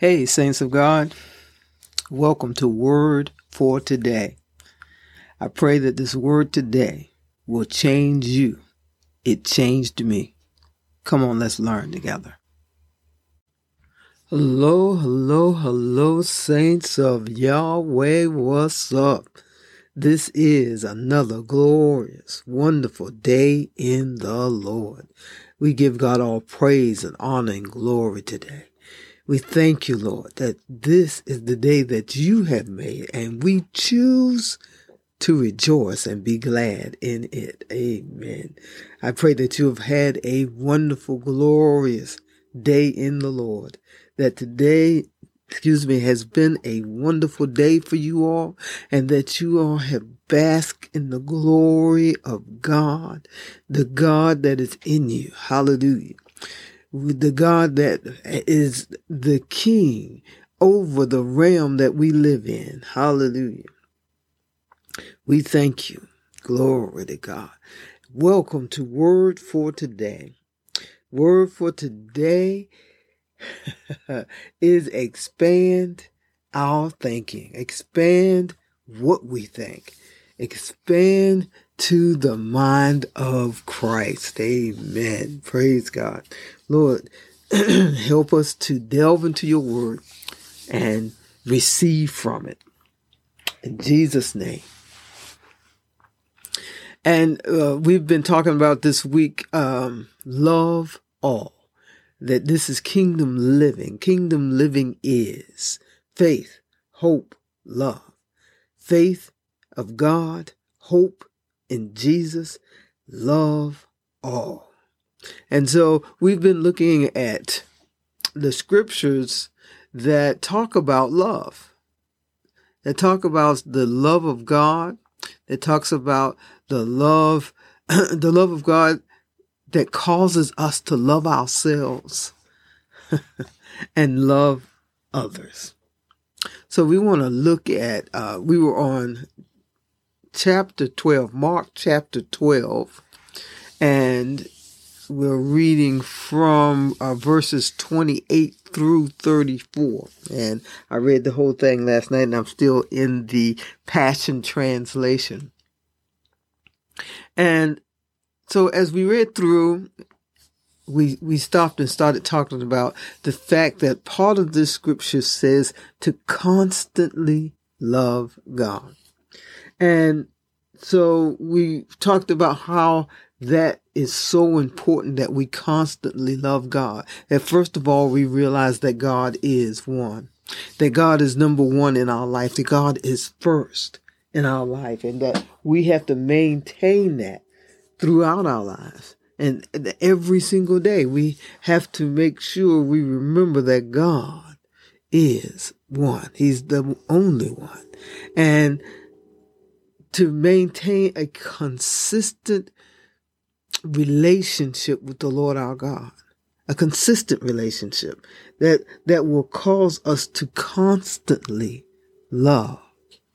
Hey, saints of God, welcome to Word for Today. I pray that this word today will change you. It changed me. Come on, let's learn together. Hello, hello, hello, saints of Yahweh. What's up? This is another glorious, wonderful day in the Lord. We give God all praise and honor and glory today. We thank you, Lord, that this is the day that you have made and we choose to rejoice and be glad in it. Amen. I pray that you have had a wonderful, glorious day in the Lord, that today excuse me, has been a wonderful day for you all and that you all have basked in the glory of God, the God that is in you. Hallelujah the God that is the king over the realm that we live in. Hallelujah. We thank you. Glory to God. Welcome to Word for Today. Word for today is expand our thinking, expand what we think, expand to the mind of Christ. Amen. Praise God. Lord, help us to delve into your word and receive from it. In Jesus' name. And uh, we've been talking about this week um, love all. That this is kingdom living. Kingdom living is faith, hope, love. Faith of God, hope in Jesus, love all. And so we've been looking at the scriptures that talk about love, that talk about the love of God, that talks about the love, the love of God that causes us to love ourselves and love others. So we want to look at, uh, we were on chapter 12, Mark chapter 12, and we're reading from uh, verses 28 through 34. And I read the whole thing last night, and I'm still in the Passion Translation. And so as we read through, we, we stopped and started talking about the fact that part of this scripture says to constantly love God. And so we talked about how that is so important that we constantly love God. That first of all, we realize that God is one, that God is number one in our life, that God is first in our life, and that we have to maintain that throughout our lives. And every single day, we have to make sure we remember that God is one. He's the only one. And to maintain a consistent relationship with the Lord our God, a consistent relationship that, that will cause us to constantly love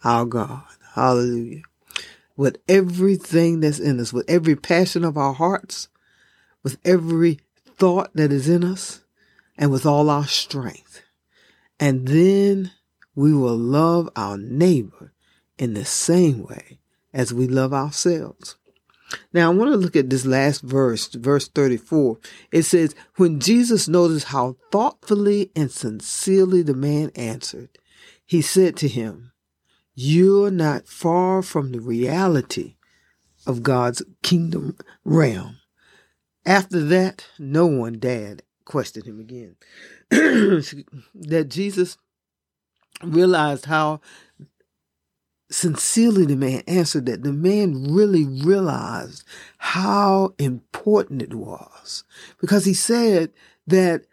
our God. Hallelujah. With everything that's in us, with every passion of our hearts, with every thought that is in us, and with all our strength. And then we will love our neighbor in the same way as we love ourselves. Now, I want to look at this last verse, verse 34. It says, When Jesus noticed how thoughtfully and sincerely the man answered, he said to him, You're not far from the reality of God's kingdom realm. After that, no one dared question him again. that Jesus realized how sincerely the man answered that. The man really realized how important it was because he said that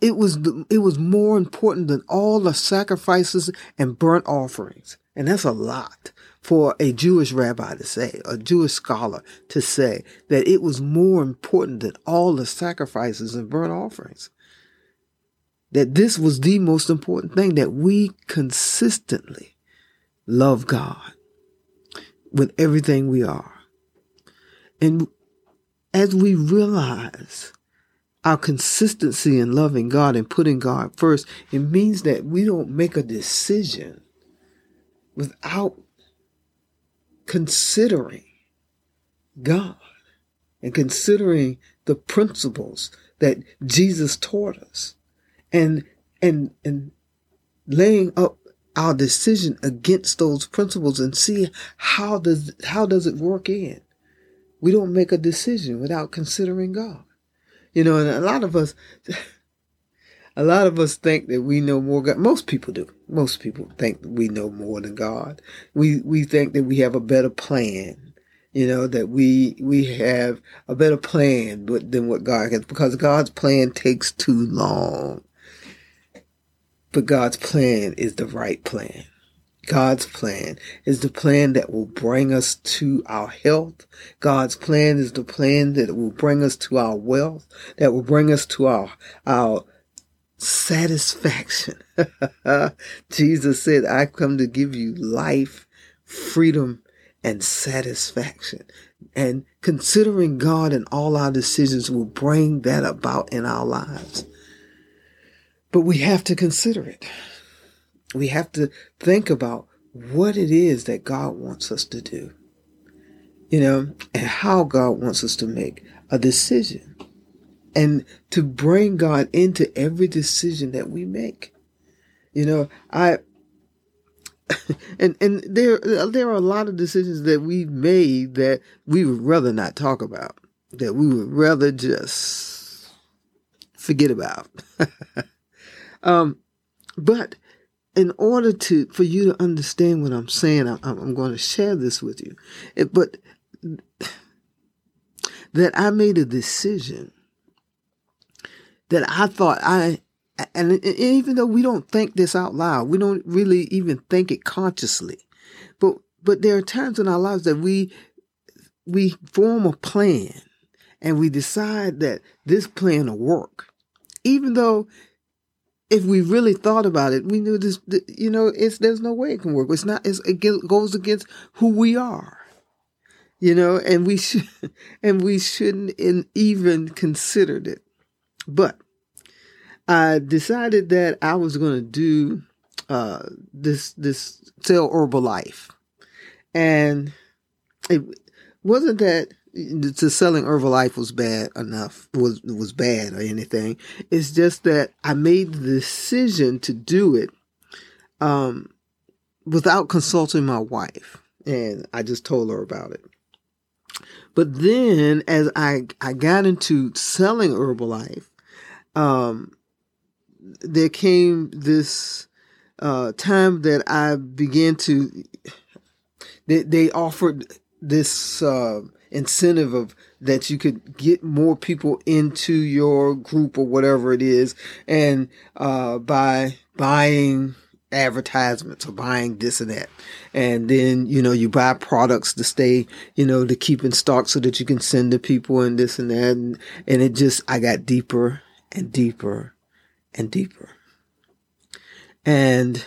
it was it was more important than all the sacrifices and burnt offerings. And that's a lot for a Jewish rabbi to say, a Jewish scholar to say that it was more important than all the sacrifices and burnt offerings. That this was the most important thing that we consistently love God with everything we are. And as we realize our consistency in loving God and putting God first, it means that we don't make a decision without considering God and considering the principles that Jesus taught us and and and laying up our decision against those principles and see how does how does it work in we don't make a decision without considering God you know, and a lot of us, a lot of us think that we know more God. Most people do. Most people think we know more than God. We, we think that we have a better plan. You know, that we, we have a better plan than what God has because God's plan takes too long. But God's plan is the right plan. God's plan is the plan that will bring us to our health. God's plan is the plan that will bring us to our wealth, that will bring us to our, our satisfaction. Jesus said, I come to give you life, freedom, and satisfaction. And considering God in all our decisions will bring that about in our lives. But we have to consider it we have to think about what it is that God wants us to do, you know, and how God wants us to make a decision and to bring God into every decision that we make. You know, I, and, and there, there are a lot of decisions that we made that we would rather not talk about, that we would rather just forget about. um, but in order to for you to understand what I'm saying, I'm, I'm going to share this with you. It, but that I made a decision that I thought I, and, and even though we don't think this out loud, we don't really even think it consciously, but but there are times in our lives that we we form a plan and we decide that this plan will work, even though if we really thought about it, we knew this. You know, it's there's no way it can work. It's not. It's, it goes against who we are. You know, and we should, and we shouldn't even considered it. But I decided that I was going to do uh, this this sell Herbalife. and it wasn't that to selling Herbalife was bad enough was was bad or anything. It's just that I made the decision to do it um, without consulting my wife, and I just told her about it. But then, as I I got into selling Herbalife, um, there came this uh, time that I began to. They, they offered this. Uh, incentive of that you could get more people into your group or whatever it is and uh, by buying advertisements or buying this and that. And then you know you buy products to stay you know to keep in stock so that you can send to people and this and that. And, and it just i got deeper and deeper and deeper. And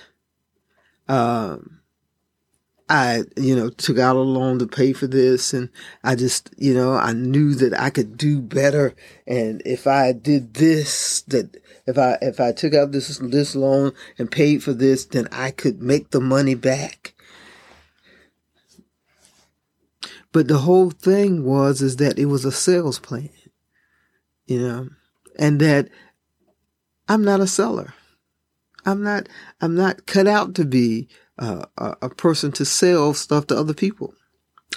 um I, you know, took out a loan to pay for this and I just, you know, I knew that I could do better. And if I did this, that if I, if I took out this, this loan and paid for this, then I could make the money back. But the whole thing was, is that it was a sales plan, you know, and that I'm not a seller. I'm not, I'm not cut out to be uh, a, person to sell stuff to other people.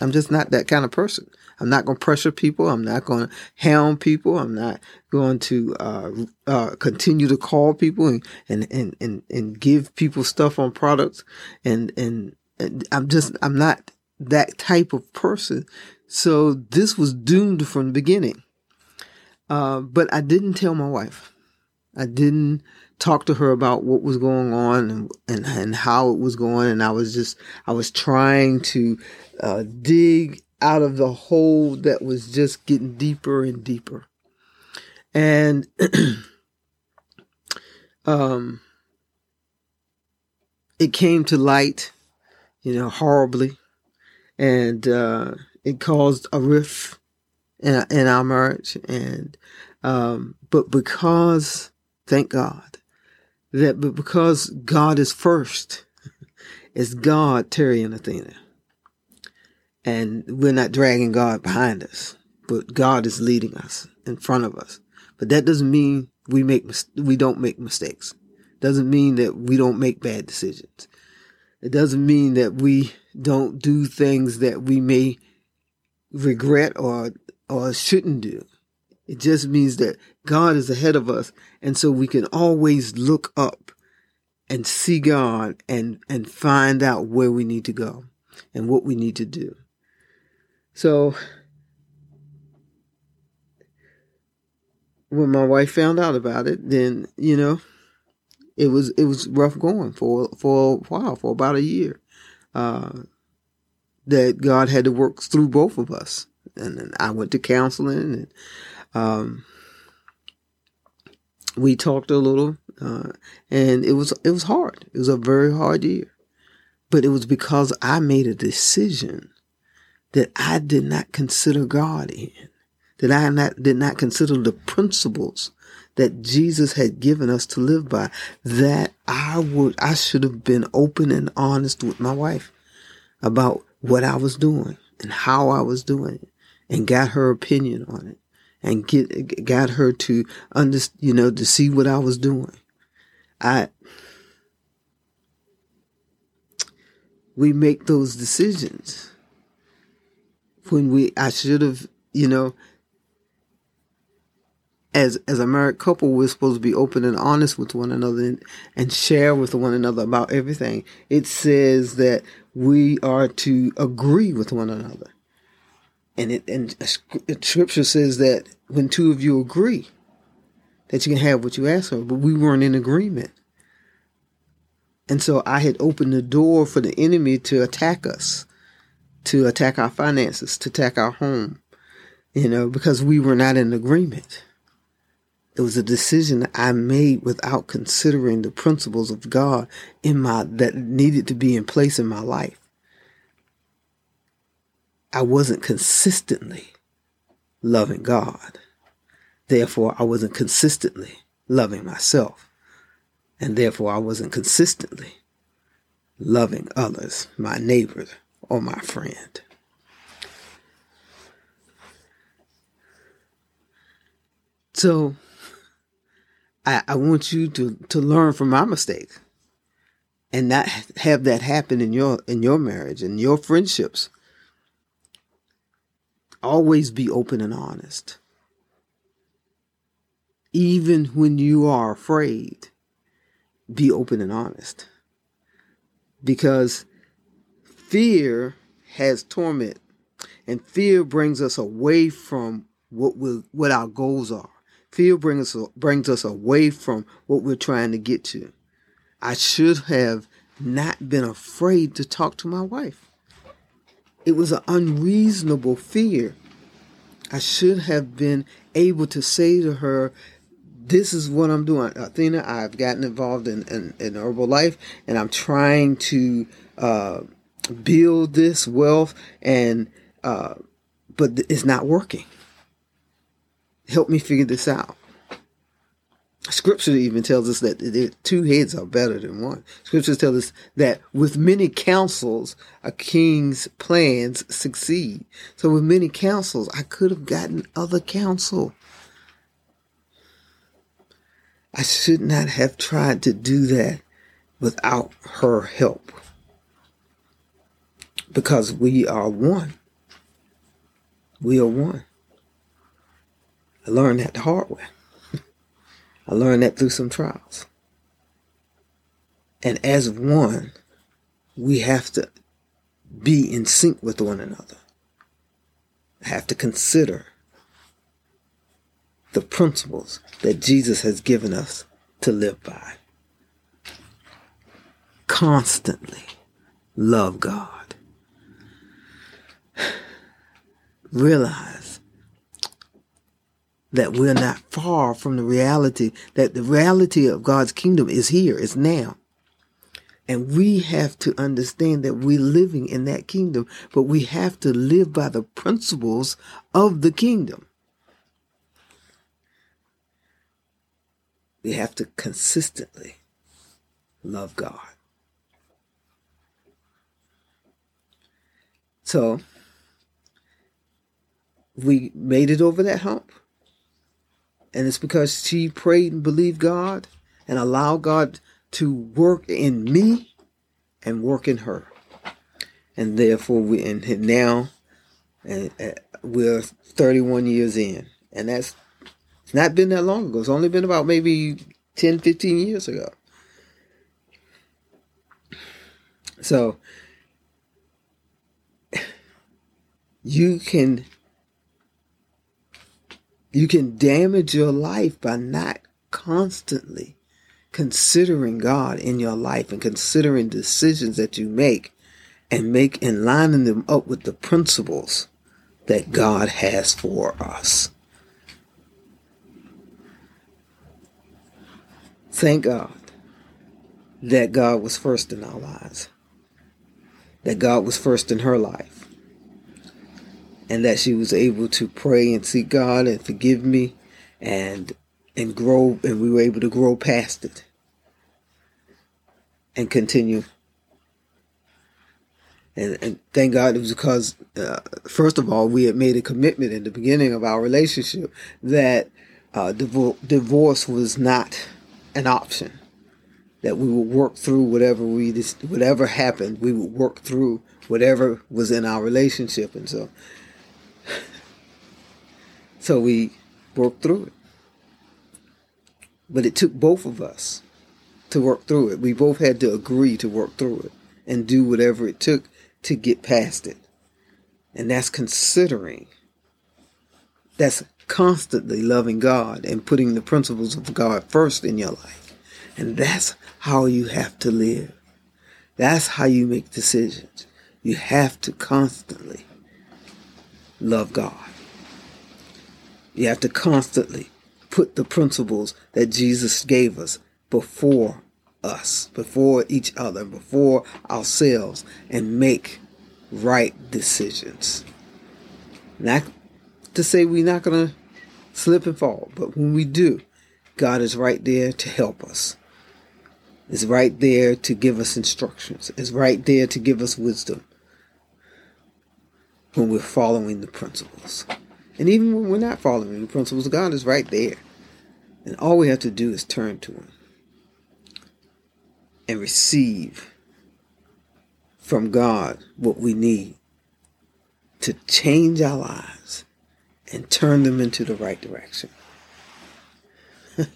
I'm just not that kind of person. I'm not going to pressure people. I'm not going to hound people. I'm not going to uh, uh, continue to call people and, and, and, and, and give people stuff on products. And, and, and I'm just, I'm not that type of person. So this was doomed from the beginning. Uh, but I didn't tell my wife. I didn't talk to her about what was going on and, and, and how it was going. And I was just, I was trying to uh, dig out of the hole that was just getting deeper and deeper. And, um, it came to light, you know, horribly. And, uh, it caused a rift in, in our marriage. And, Um, but because, thank God, that because God is first, it's God, Terry and Athena. And we're not dragging God behind us, but God is leading us in front of us. But that doesn't mean we make we don't make mistakes. Doesn't mean that we don't make bad decisions. It doesn't mean that we don't do things that we may regret or or shouldn't do. It just means that God is ahead of us and so we can always look up and see God and and find out where we need to go and what we need to do. So when my wife found out about it, then, you know, it was it was rough going for for a while, for about a year. Uh, that God had to work through both of us, and, I went to counseling, and um, we talked a little, uh, and it was it was hard. It was a very hard year, but it was because I made a decision that I did not consider God in, that I not, did not consider the principles that Jesus had given us to live by, that I would, I should have been open and honest with my wife about what I was doing and how I was doing it and got her opinion on it and get, got her to under, you know, to see what I was doing. I, we make those decisions when we, I should have, you know, as as a married couple, we're supposed to be open and honest with one another and, and share with one another about everything. It says that we are to agree with one another, and it and Scripture says that when two of you agree, that you can have what you ask for. But we weren't in agreement, and so I had opened the door for the enemy to attack us, to attack our finances, to attack our home, you know, because we were not in agreement. It was a decision I made without considering the principles of God in my that needed to be in place in my life. I wasn't consistently loving God. Therefore, I wasn't consistently loving myself. And therefore, I wasn't consistently loving others, my neighbors, or my friend. So, I, I want you to, to learn from my mistakes and not have that happen in your in your marriage and your friendships. Always be open and honest. Even when you are afraid, be open and honest. Because fear has torment and fear brings us away from what we what our goals are. Fear brings us, brings us away from what we're trying to get to. I should have not been afraid to talk to my wife. It was an unreasonable fear. I should have been able to say to her, this is what I'm doing. Athena, I've gotten involved in, in, in Herbalife and I'm trying to uh, build this wealth and uh, but it's not working help me figure this out. Scripture even tells us that two heads are better than one. Scripture tells us that with many counsels, a king's plans succeed. So with many counsels, I could have gotten other counsel. I should not have tried to do that without her help. Because we are one. We are one. I learned that the hard way. I learned that through some trials. And as one, we have to be in sync with one another. Have to consider the principles that Jesus has given us to live by. Constantly love God. Realize that we're not far from the reality that the reality of God's kingdom is here, is now. And we have to understand that we're living in that kingdom, but we have to live by the principles of the kingdom. We have to consistently love God. So we made it over that hump. And it's because she prayed and believed God and allowed God to work in me and work in her. And therefore, we and now and we're 31 years in. And that's not been that long ago. It's only been about maybe 10, 15 years ago. So you can you can damage your life by not constantly considering God in your life and considering decisions that you make and make and lining them up with the principles that God has for us. Thank God that God was first in our lives, that God was first in her life, and that she was able to pray and seek God and forgive me and and grow and we were able to grow past it and continue. And, and thank God it was because uh, first of all we had made a commitment in the beginning of our relationship that uh, divo- divorce was not an option. That we would work through whatever we whatever happened we would work through whatever was in our relationship. And so so we worked through it but it took both of us to work through it we both had to agree to work through it and do whatever it took to get past it and that's considering that's constantly loving God and putting the principles of God first in your life and that's how you have to live. That's how you make decisions. You have to constantly love God. You have to constantly put the principles that Jesus gave us before us, before each other, before ourselves, and make right decisions. Not to say we're not going to slip and fall, but when we do, God is right there to help us is right there to give us instructions, is right there to give us wisdom when we're following the principles. And even when we're not following the principles, of God is right there. And all we have to do is turn to Him and receive from God what we need to change our lives and turn them into the right direction.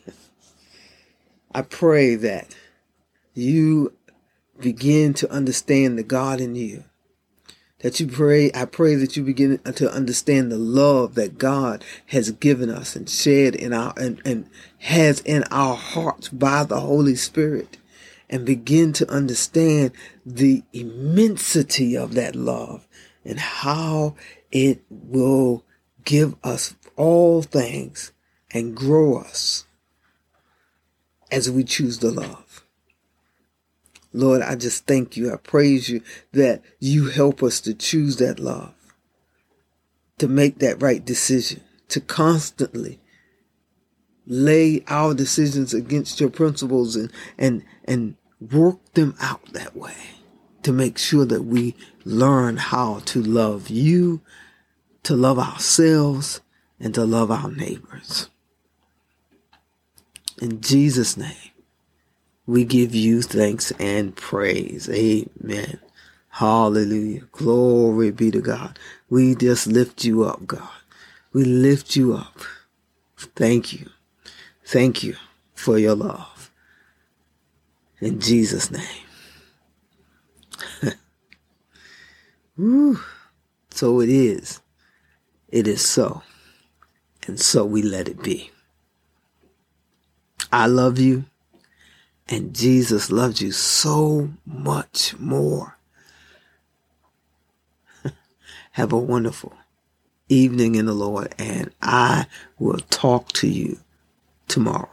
I pray that you begin to understand the God in you. That you pray, I pray that you begin to understand the love that God has given us and shed in our, and, and has in our hearts by the Holy Spirit and begin to understand the immensity of that love and how it will give us all things and grow us as we choose to love. Lord, I just thank you. I praise you that you help us to choose that love, to make that right decision, to constantly lay our decisions against your principles and, and, and work them out that way to make sure that we learn how to love you, to love ourselves, and to love our neighbors. In Jesus' name we give you thanks and praise. Amen. Hallelujah. Glory be to God. We just lift you up, God. We lift you up. Thank you. Thank you for your love. In Jesus' name. Woo. So it is. It is so. And so we let it be. I love you. And Jesus loves you so much more. Have a wonderful evening in the Lord, and I will talk to you tomorrow.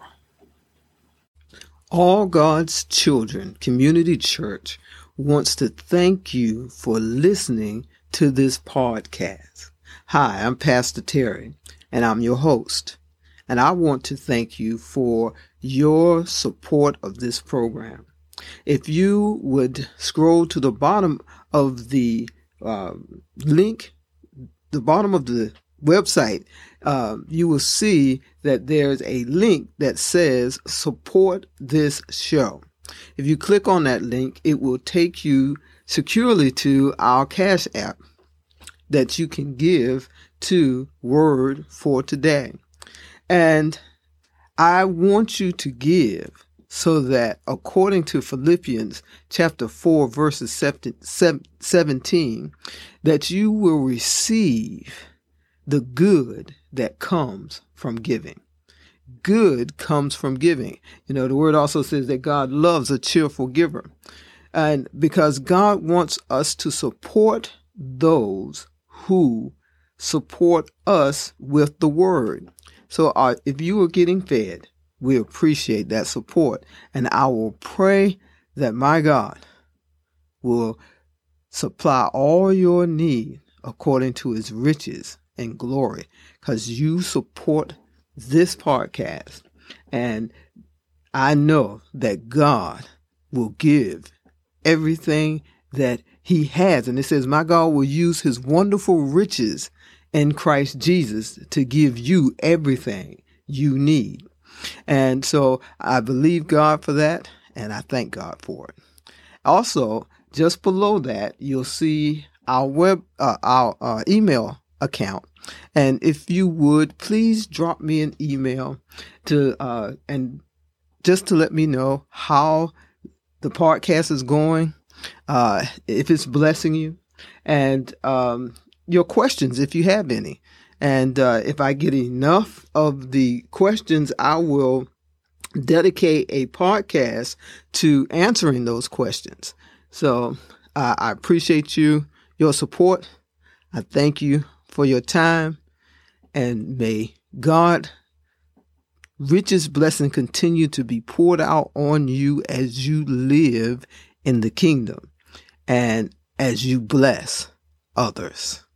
All God's Children Community Church wants to thank you for listening to this podcast. Hi, I'm Pastor Terry, and I'm your host. And I want to thank you for your support of this program. If you would scroll to the bottom of the uh, link, the bottom of the website, uh, you will see that there's a link that says support this show. If you click on that link, it will take you securely to our Cash App that you can give to Word for Today. And I want you to give so that according to Philippians chapter 4 verses 17 that you will receive the good that comes from giving. Good comes from giving. You know, the word also says that God loves a cheerful giver. And because God wants us to support those who support us with the word. So uh, if you are getting fed, we appreciate that support. And I will pray that my God will supply all your need according to his riches and glory because you support this podcast. And I know that God will give everything that he has. And it says, My God will use his wonderful riches in Christ Jesus to give you everything you need. And so I believe God for that, and I thank God for it. Also, just below that, you'll see our web, uh, our uh, email account. And if you would, please drop me an email to, uh, and just to let me know how the podcast is going, uh, if it's blessing you, and um, your questions, if you have any. And uh, if I get enough of the questions, I will dedicate a podcast to answering those questions. So uh, I appreciate you, your support. I thank you for your time. And may God richest blessing continue to be poured out on you as you live in the kingdom and as you bless others.